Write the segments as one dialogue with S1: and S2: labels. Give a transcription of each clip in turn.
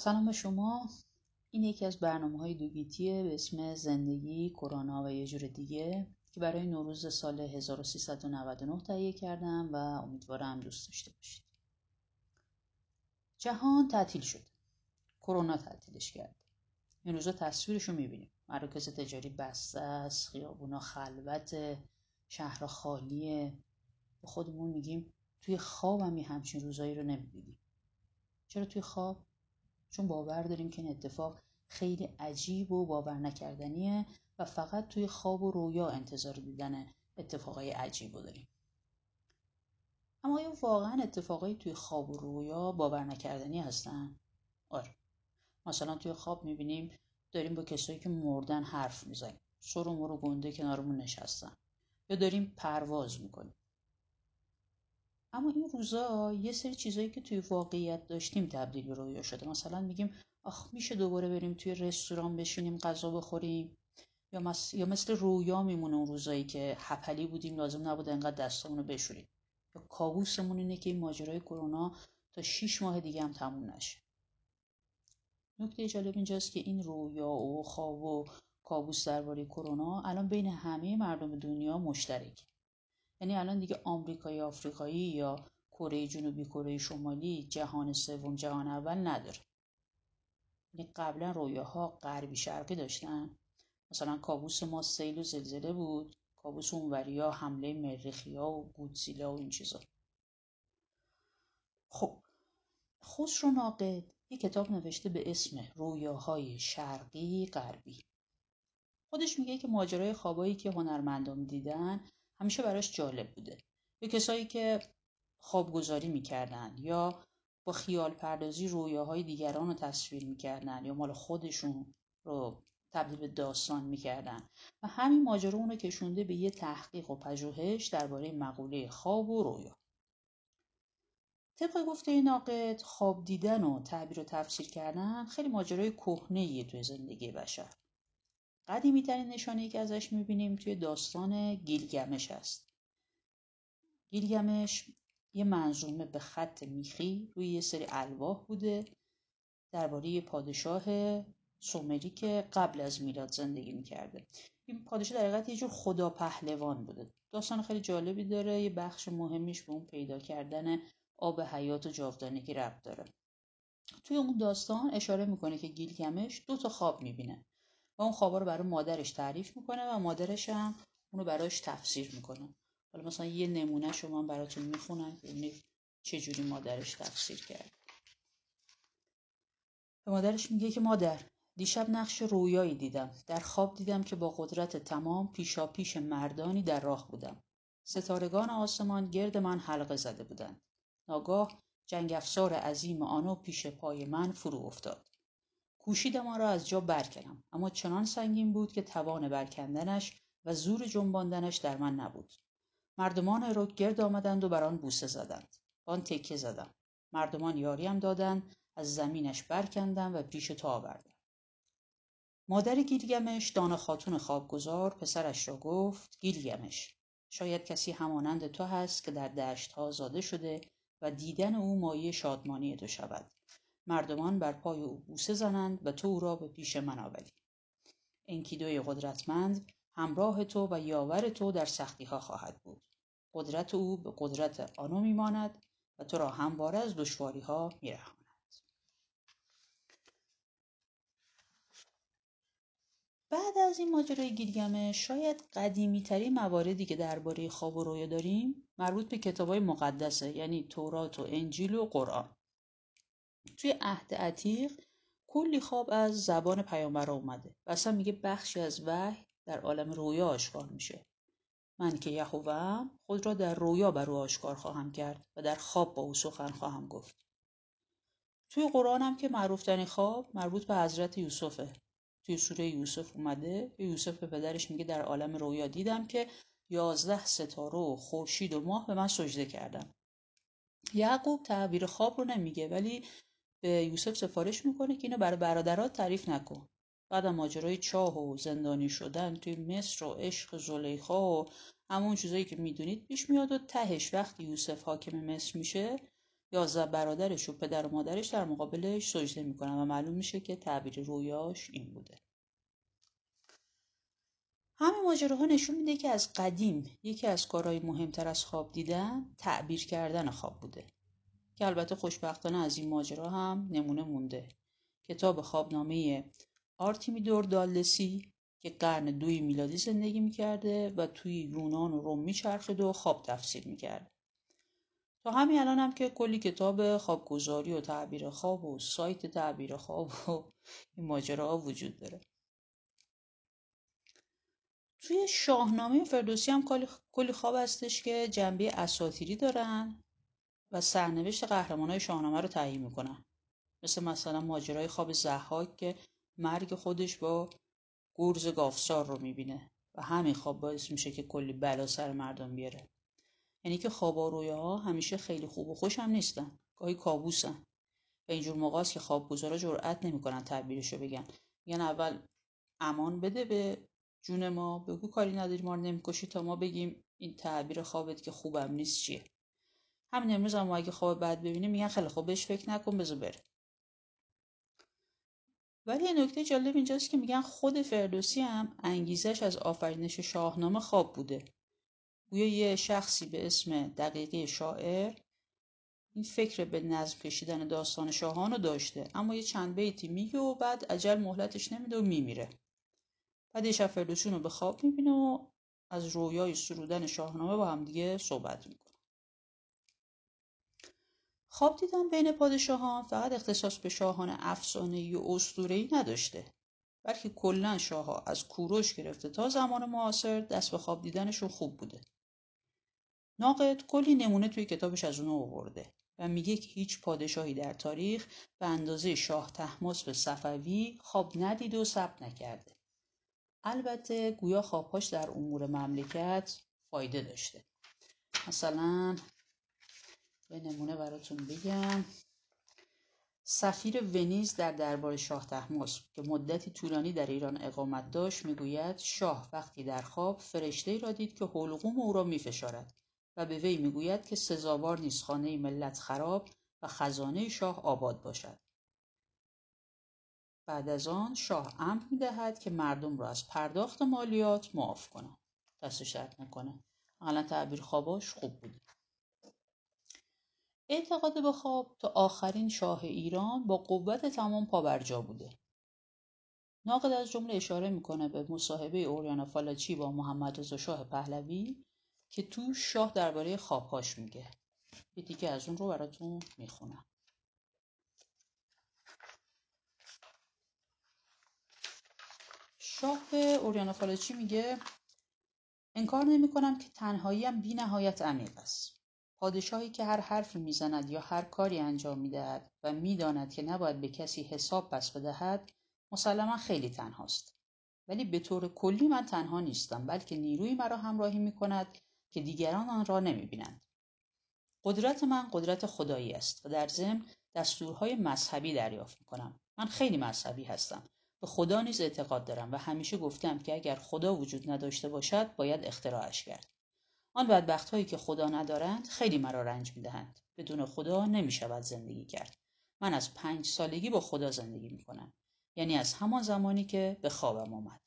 S1: سلام به شما. این یکی از برنامه های دوگیتیه به اسم زندگی، کرونا و یه جور دیگه که برای نوروز سال 1399 تهیه کردم و امیدوارم دوست داشته باشید. جهان تعطیل شد. کرونا تعطیلش کرد. این روزا تصویرش رو می‌بینیم. مراکز تجاری بسته است خیابونا خلوت شهر خالیه. به خودمون میگیم توی خواب هم همچین روزایی رو نمی‌دیدیم چرا توی خواب؟ چون باور داریم که این اتفاق خیلی عجیب و باور نکردنیه و فقط توی خواب و رویا انتظار دیدن اتفاقای عجیب رو داریم. اما آیا واقعا اتفاقایی توی خواب و رویا باور نکردنی هستن؟ آره. مثلا توی خواب می‌بینیم داریم با کسایی که مردن حرف می‌زنیم. سر و مرو گنده کنارمون نشستن. یا داریم پرواز می‌کنیم. اما این روزا یه سری چیزایی که توی واقعیت داشتیم تبدیل به رویا شده. مثلا میگیم آخ میشه دوباره بریم توی رستوران بشینیم غذا بخوریم؟ یا, مس... یا مثل رویا میمونه اون روزایی که حپلی بودیم لازم نبود انقدر دستامون رو بشوریم. یا کابوسمون اینه که این ماجرای کرونا تا شیش ماه دیگه هم تموم نشه. نکته جالب اینجاست که این رویا و خواب و کابوس درباره کرونا الان بین همه مردم دنیا مشترک یعنی الان دیگه آمریکایی آفریقایی یا کره جنوبی کره شمالی جهان سوم جهان اول نداره. یعنی قبلا رویاها غربی شرقی داشتن. مثلا کابوس ما سیل و زلزله بود. کابوس اونوریا حمله مریخیا و گودزیلا و این چیزا. خب خسرو ناقد یه کتاب نوشته به اسم رویاهای شرقی غربی. خودش میگه که ماجرای خوابایی که هنرمندان دیدن همیشه براش جالب بوده. یا کسایی که خوابگذاری می‌کردن یا با خیال پردازی رویاهای دیگران رو تصویر می‌کردن یا مال خودشون رو تبدیل به داستان می‌کردن و همین ماجرا اونو کشونده به یه تحقیق و پژوهش درباره مقوله خواب و رویا. طبق گفته ناقد خواب دیدن و تعبیر و تفسیر کردن خیلی ماجرای کهنه توی زندگی بشر. قدیمی ترین نشانه که ازش می‌بینیم توی داستان گیلگمش است. گیلگمش یه منظومه به خط میخی روی یه سری الواح بوده درباره پادشاه سومری که قبل از میلاد زندگی می‌کرده. این پادشاه در حقیقت یه جور خدا پهلوان بوده. داستان خیلی جالبی داره یه بخش مهمیش به اون پیدا کردن آب حیات و جاودانگی ربط داره. توی اون داستان اشاره می‌کنه که گیلگمش دو تا خواب می‌بینه. و اون خوابا رو برای مادرش تعریف می‌کنه و مادرش هم اونو براش تفسیر می‌کنه حالا مثلا یه نمونه شما براتون می‌خونم ببینید چه جوری مادرش تفسیر کرد. به مادرش میگه که مادر دیشب نقش رویایی دیدم. در خواب دیدم که با قدرت تمام پیشا پیش مردانی در راه بودم. ستارگان آسمان گرد من حلقه زده بودند. ناگاه جنگ افسار عظیم آنو پیش پای من فرو افتاد. کوشیدم آن را از جا برکنم اما چنان سنگین بود که توان برکندنش و زور جنباندنش در من نبود. مردمان رو گرد آمدند و بر آن بوسه زدند. آن تکه زدم. مردمان یاریم دادند از زمینش برکندم و پیش تو آوردم. مادر گیلگمش دانا خاتون خوابگزار پسرش را گفت گیلگمش شاید کسی همانند تو هست که در دشت ها زاده شده و دیدن او مایه شادمانی تو شود. مردمان بر پای او بوسه زنند و تو او را به پیش من آوری. انکیدوی قدرتمند همراه تو و یاور تو در سختی ها خواهد بود. قدرت او به قدرت آنو میماند و تو را همواره از دشواری ها میرهاند. بعد از این ماجرای گیلگمه شاید قدیمی ترین مواردی که درباره خواب و رویا داریم مربوط به کتابای مقدسه یعنی تورات و انجیل و قرآن. توی عهد عتیق کلی خواب از زبان پیامبر اومده و اصلا میگه بخشی از وحی در عالم رویا آشکار میشه. من که یهوهم خود را در رویا بر او آشکار خواهم کرد و در خواب با او سخن خواهم گفت. توی قرآن هم که معروفترین خواب مربوط به حضرت یوسفه. توی سوره یوسف اومده یوسف به پدرش میگه در عالم رویا دیدم که یازده ستاره و خورشید و ماه به من سجده کردن. یعقوب تعبیر خواب رو نمیگه ولی به یوسف سفارش می‌کنه که اینو برای برادرات تعریف نکن. بعدم ماجرای چاه و زندانی شدن توی مصر و عشق زلیخا و همون چیزایی که می‌دونید پیش میاد و تهش وقتی یوسف حاکم مصر میشه یازده برادرش و پدر و مادرش در مقابلش سجده می‌کنن و معلوم میشه که تعبیر رویاش این بوده. همین ماجراها نشون میده که از قدیم یکی از کارهای مهمتر از خواب دیدن تعبیر کردن خواب بوده. که البته خوشبختانه از این ماجرا هم نمونه مونده. کتاب خوابنامه آرتیمیدور دالسی که قرن دوی میلادی زندگی می‌کرده و توی یونان و روم میچرخید و خواب تفسیر می‌کرده تا همین الان هم که کلی کتاب خوابگذاری و تعبیر خواب و سایت تعبیر خواب و این ماجراها وجود داره. توی شاهنامه فردوسی هم کلی خواب هستش که جنبه اساتیری دارن. و سرنوشت قهرمانای شاهنامه رو تعیین می‌کنن مثل مثلا ماجرای خواب زحاک که مرگ خودش با گرز گافسار رو می‌بینه و همین خواب باعث میشه که کلی بلا سر مردم بیاره. یعنی که خواب ها همیشه خیلی خوب و خوش هم نیستن گاهی کابوسن. و اینجور موقع است که خوابگزارا جرئت نمی‌کنن تعبیرشو بگن. میگن اول امان بده به جون ما بگو کاری نداری ما رو نمی‌کشی تا ما بگیم این تعبیر خوابت که خوبم نیست چیه. همین امروز هم اگه خواب بد ببینیم میگن خیلی خوب بهش فکر نکن بذار بره. ولی یه نکته جالب اینجاست که میگن خود فردوسی هم انگیزش از آفرینش شاهنامه خواب بوده. گویا یه شخصی به اسم دقیقی شاعر این فکر به نظم کشیدن داستان شاهان رو داشته. اما یه چند بیتی میگه و بعد عجل مهلتش نمیده و میمیره. بعد یه شب رو به خواب می‌بینه و از رویای سرودن شاهنامه با هم دیگه صحبت می‌کنه. خواب دیدن بین پادشاهان فقط اختصاص به شاهان افسانه‌ای و اسطوره‌ای نداشته بلکه کلا شاهها از کوروش گرفته تا زمان معاصر دست به خواب دیدنشون خوب بوده. ناقد کلی نمونه توی کتابش از اونو آورده و میگه که هیچ پادشاهی در تاریخ به اندازه شاه به صفوی خواب ندید و ثبت نکرده. البته گویا خوابهاش در امور مملکت فایده داشته. مثلا به نمونه براتون بگم. سفیر ونیز در دربار شاه تحماسب که مدتی طولانی در ایران اقامت داشت می‌گوید شاه وقتی در خواب فرشته را دید که حلقوم او را میفشارد و به وی می‌گوید که سزاوار نیست خانه ملت خراب و خزانه شاه آباد باشد. بعد از آن شاه امر می‌دهد که مردم را از پرداخت مالیات معاف کنند. دستش درد نکنه. حالا تعبیر خواباش خوب بود. اعتقاد به خواب تا آخرین شاه ایران با قوت تمام پابرجا بوده. ناقد از جمله اشاره می‌کنه به مصاحبه اوریانا فالاچی با محمد رضا شاه پهلوی که تو شاه درباره خوابهاش میگه. یه تیکه از اون رو براتون می‌خونم. شاه به اوریانا فالاچی میگه انکار نمی کنم که تنهاییم بی نهایت عمیق است. پادشاهی که هر حرفی می‌زند یا هر کاری انجام می‌دهد و می‌داند که نباید به کسی حساب پس بدهد مسلما خیلی تنهاست ولی به طور کلی من تنها نیستم بلکه نیروی مرا همراهی می کند که دیگران آن را نمی بینند. قدرت من قدرت خدایی است و در ضمن دستورهای مذهبی دریافت می کنم. من خیلی مذهبی هستم. به خدا نیز اعتقاد دارم و همیشه گفتم که اگر خدا وجود نداشته باشد باید اختراعش کرد. آن بدبخت هایی که خدا ندارند خیلی مرا رنج می دهند. بدون خدا نمی شود زندگی کرد. من از پنج سالگی با خدا زندگی می کنم. یعنی از همان زمانی که به خوابم آمد.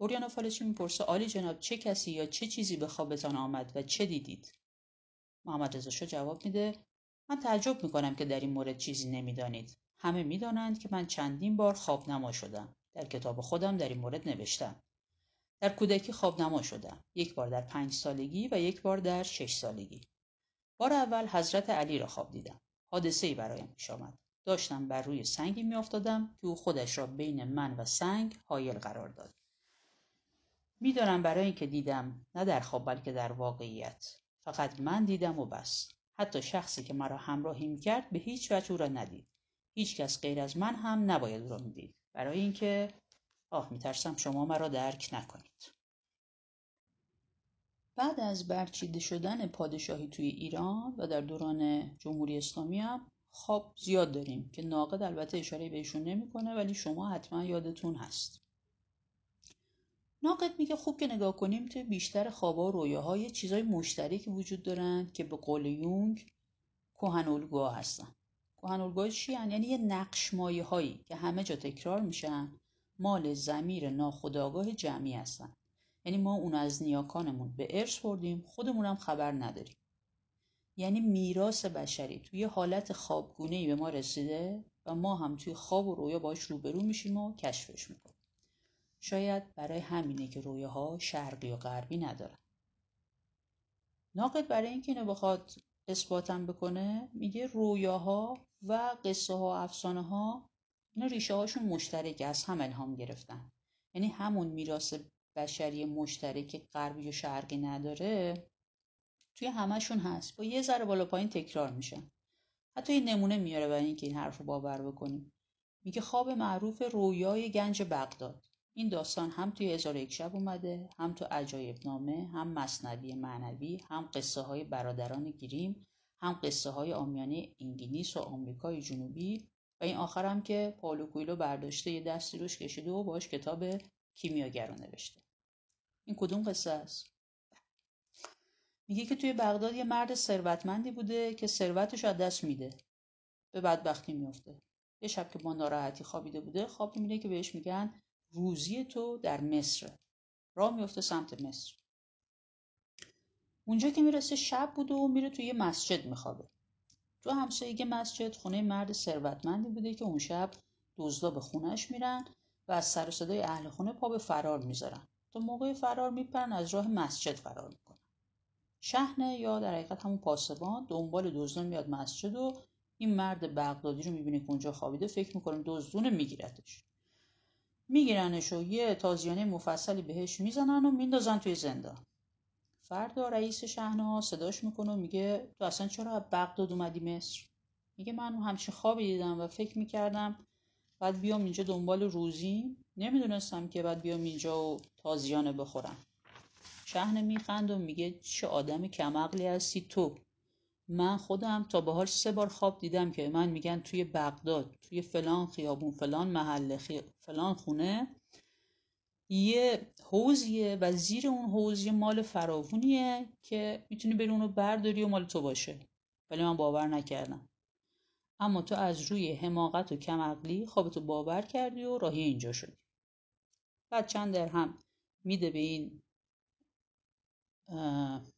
S1: اوریانا فالچی می‌پرسه عالی جناب چه کسی یا چه چیزی به خوابتان آمد و چه دیدید محمد رضا جواب میده من تعجب می‌کنم که در این مورد چیزی نمی‌دانید همه می‌دانند که من چندین بار خواب نما شدم در کتاب خودم در این مورد نوشتم در کودکی خواب نما شدم. یک بار در پنج سالگی و یک بار در شش سالگی. بار اول حضرت علی را خواب دیدم. حادثه ای برایم پیش آمد. داشتم بر روی سنگی میافتادم که او خودش را بین من و سنگ حایل قرار داد. می‌دانم برای اینکه دیدم نه در خواب بلکه در واقعیت. فقط من دیدم و بس. حتی شخصی که مرا همراهی می‌کرد به هیچ وجه او را ندید. هیچ کس غیر از من هم نباید او را می‌دید. برای اینکه آه میترسم شما مرا درک نکنید. بعد از برچیده شدن پادشاهی توی ایران و در دوران جمهوری اسلامی هم خواب زیاد داریم که ناقد البته اشاره بهشون نمی‌کنه ولی شما حتما یادتون هست. ناقد میگه خوب که نگاه کنیم توی بیشتر خوابا و رویاها یه چیزای مشترکی وجود دارن که به قول یونگ کهن هستن. کهن الگوها چی یعنی یه نقش مایه که همه جا تکرار میشن مال زمیر ناخودآگاه جمعی هستن. یعنی ما اون از نیاکانمون به ارث بردیم خودمونم خبر نداریم. یعنی میراث بشری توی حالت خوابگونه به ما رسیده و ما هم توی خواب و رویا باش روبرو میشیم و کشفش می‌کنیم. شاید برای همینه که رویاها شرقی و غربی ندارن. ناقد برای اینکه اینو بخواد اثباتم بکنه میگه رویاها و قصه ها و افسانه ها اینا ریشه هاشون مشترک از هم الهام گرفتن. یعنی همون میراث بشری مشترک غربی و شرقی نداره توی همشون هست. با یه ذره بالا پایین تکرار میشن حتی یه نمونه میاره برای اینکه این حرف رو باور بکنیم. میگه خواب معروف رویای گنج بغداد. این داستان هم توی هزار یک شب اومده هم تو عجایب نامه هم مصنوی معنوی هم قصه های برادران گریم هم قصه های آمیانه انگلیس و آمریکای جنوبی. و این آخر هم که پالو کویلو برداشته یه دستی روش کشیده و باش کتاب کیمیاگر نوشته. این کدوم قصه است؟ میگه که توی بغداد یه مرد ثروتمندی بوده که ثروتش از دست میده. به بدبختی میفته یه شب که با ناراحتی خوابیده بوده خواب می‌بینه که بهش میگن روزی تو در مصر. راه میفته سمت مصر. اونجا که می‌رسه شب بوده و میره توی یه مسجد میخوابه. تو همسایگی مسجد خونه مرد ثروتمندی بوده که اون شب دزدا به خونش میرن و از سر صدای اهل خونه پا به فرار می‌ذارن. تا موقع فرار میپرن از راه مسجد فرار می‌کنن. شهنه یا در حقیقت همون پاسبان دنبال دزدان میاد مسجد و این مرد بغدادی رو می‌بینه که اونجا خوابیده فکر می‌کنه دزدونه میگیرتش میگیرنش و یه تازیانه مفصلی بهش می‌زنن و میندازن توی زندان. فردا رئیس شهنه ها صداش می‌کنه و میگه تو اصلا چرا بغداد اومدی مصر؟ میگه من همچین خوابی دیدم و فکر می‌کردم بعد بیام اینجا دنبال روزی. نمی‌دونستم که بعد بیام اینجا و تازیانه بخورم. شهنه میخند و میگه چه آدم کمعقلی هستی تو. من خودم تا به حال سه بار خواب دیدم که من میگن توی بغداد توی فلان خیابون فلان محله فلان خونه یه حوزیه و زیر اون حوزیه مال فراوونیه که می‌تونی بری اونو برداری و مال تو باشه. ولی من باور نکردم. اما تو از روی حماقت و کمعقلی خوابتو باور کردی و راهی اینجا شدی. بعد چند هم میده به این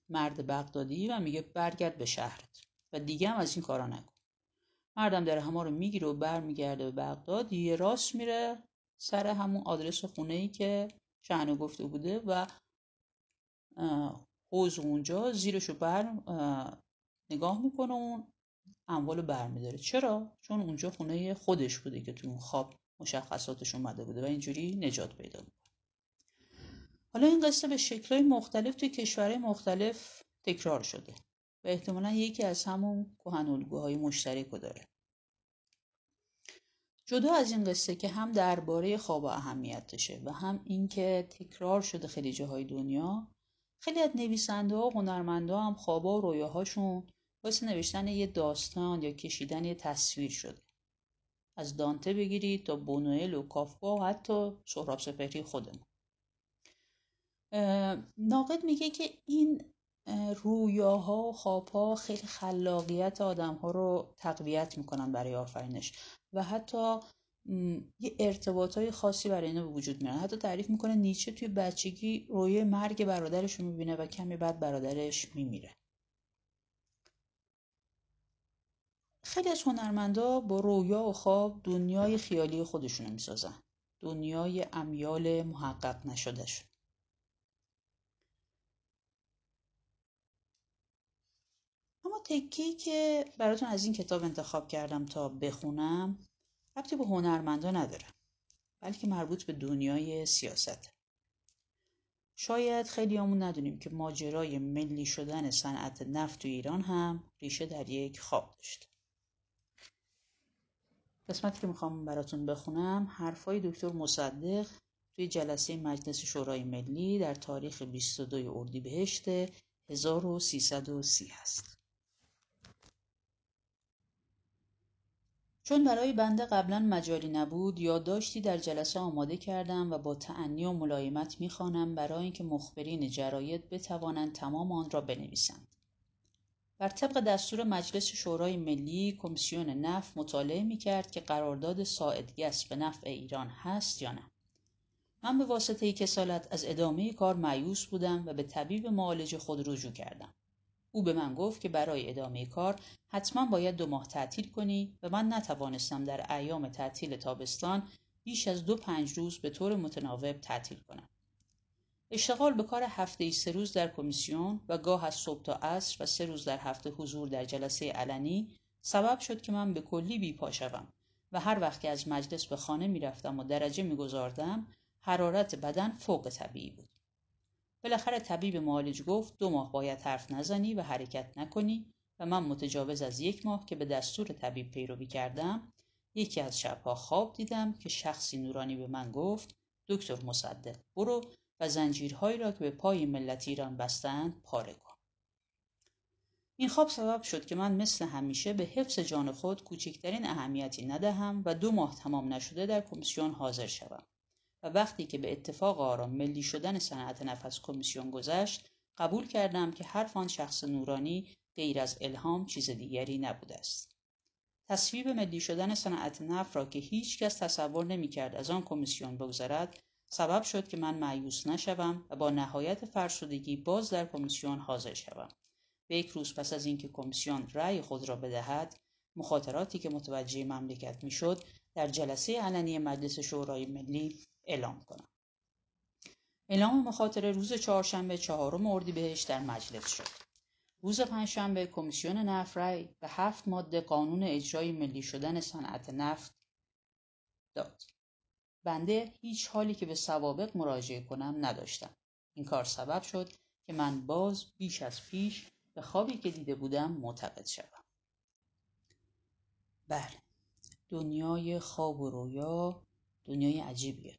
S1: مرد بغدادی و میگه برگرد به شهرت و دیگه هم از این کارا نکن مردم در همه رو می‌گیره و برمیگرده به بغداد یه راست میره سر همون آدرس خونه ای که شهنه گفته بوده و حوز اونجا زیرشو بر نگاه می‌کنه اون اموال برمیداره. چرا؟ چون اونجا خونه خودش بوده که تو اون خواب مشخصاتش اومده بوده و اینجوری نجات پیدا می‌کنه. حالا این قصه به شکلهای مختلف توی کشورهای مختلف تکرار شده و احتمالا یکی از همون کهن الگوهای مشترک رو داره. جدا از این قصه که هم درباره خواب و اهمیتشه و هم اینکه تکرار شده خیلی جاهای دنیا خیلی از نویسنده ها و هنرمنده هم خوابا و رویاهاشون واسه نوشتن یه داستان یا کشیدن یه تصویر شده. از دانته بگیرید تا بونوئل و کافکا و حتی سهراب سپهری خودمون. ناقد میگه که این رویاها و خوابها خیلی خلاقیت آدم ها رو تقویت می‌کنن برای آفرینش. و حتی یه ارتباط های خاصی برای اینو به وجود میارن. حتی تعریف می‌کنه نیچه توی بچگی روی مرگ برادرش رو می‌بینه و کمی بعد برادرش میمیره. خیلی از هنرمندا با رویا و خواب دنیای خیالی خودشونو می‌سازن. دنیای امیال محقق نشدهشون. تکی که براتون از این کتاب انتخاب کردم تا بخونم ربطی به هنرمندا نداره بلکه مربوط به دنیای سیاست. شاید خیلی همون ندونیم که ماجرای ملی شدن صنعت نفت تو ایران هم ریشه در یک خواب داشته قسمتی که می‌خوام براتون بخونم حرفای دکتر مصدق توی جلسه مجلس شورای ملی در تاریخ 22 اردیبهشت 1330 هست. چون برای بنده قبلا مجالی نبود یادداشتی در جلسه آماده کردم و با تعنی و ملایمت می‌خوانم برای اینکه مخبرین جراید بتوانند تمام آن را بنویسند. بر طبق دستور مجلس شورای ملی کمیسیون نفت مطالعه می کرد که قرارداد ساعدگس به نفع ایران هست یا نه. من به واسطه کسالت از ادامه کار معیوس بودم و به طبیب معالج خود رجوع کردم. او به من گفت که برای ادامه کار حتما باید دو ماه تعطیل کنی و من نتوانستم در ایام تعطیل تابستان بیش از دو پنج روز به طور متناوب تعطیل کنم. اشتغال به کار هفته ای سه روز در کمیسیون و گاه از صبح تا عصر و سه روز در هفته حضور در جلسه علنی سبب شد که من به کلی بیپا شوم و هر وقت که از مجلس به خانه می‌رفتم و درجه میگذاردم حرارت بدن فوق طبیعی بود. بالاخره طبیب معالج گفت دو ماه باید حرف نزنی و حرکت نکنی و من متجاوز از یک ماه که به دستور طبیب پیروی کردم یکی از شبها خواب دیدم که شخصی نورانی به من گفت دکتر مصدق برو و زنجیرهایی را که به پای ملت ایران بستند پاره کن. این خواب سبب شد که من مثل همیشه به حفظ جان خود کوچکترین اهمیتی ندهم و دو ماه تمام نشده در کمیسیون حاضر شوم. و وقتی که به اتفاق آرام ملی شدن صنعت نفس کمیسیون گذشت قبول کردم که حرف آن شخص نورانی غیر از الهام چیز دیگری نبوده است. تصویب ملی شدن صنعت نفت را که هیچ کس تصور نمی‌کرد از آن کمیسیون بگذرد سبب شد که من معیوس نشوم و با نهایت فرسودگی باز در کمیسیون حاضر شوم. به یک روز پس از اینکه کمیسیون رأی خود را بدهد مخاطراتی که متوجه مملکت می‌شد در جلسه علنی مجلس شورای ملی اعلام کنم. اعلام مخاطره روز چهارشنبه چهارم اردیبهشت در مجلس شد. روز پنجشنبه کمیسیون نفت رأی به هفت ماده قانون اجرای ملی شدن صنعت نفت داد. بنده هیچ حالی که به سوابق مراجعه کنم نداشتم. این کار سبب شد که من باز بیش از پیش به خوابی که دیده بودم معتقد شوم. بله. دنیای خواب و رویا دنیای عجیبیه.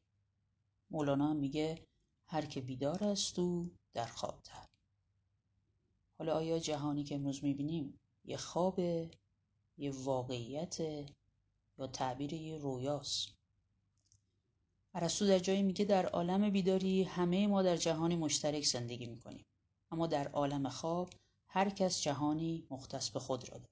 S1: مولانا میگه هر که بیدار است او در خواب تر. حالا آیا جهانی که امروز می‌بینیم یه خوابه یه واقعیت یا تعبیر یه رویاست؟ ارسطو در جایی میگه در عالم بیداری همه ما در جهانی مشترک زندگی می‌کنیم. اما در عالم خواب هر کس جهانی مختص به خود را داره.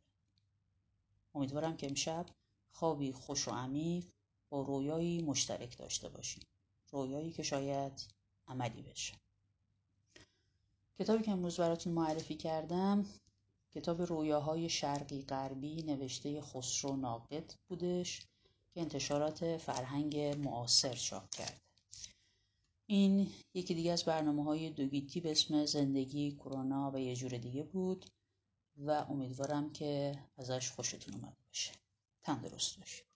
S1: امیدوارم که امشب خوابی خوش و عمیق با رویایی مشترک داشته باشیم. رویایی که شاید عملی بشه. کتابی که امروز براتون معرفی کردم کتاب رویاهای شرقی غربی نوشته خسرو ناقد بودش که انتشارات فرهنگ معاصر چاپ کرده. این یکی دیگه از برنامه های دوگیتی به اسم زندگی کرونا و یه جور دیگه بود و امیدوارم که ازش خوشتون اومده باشه. تندرست باشید.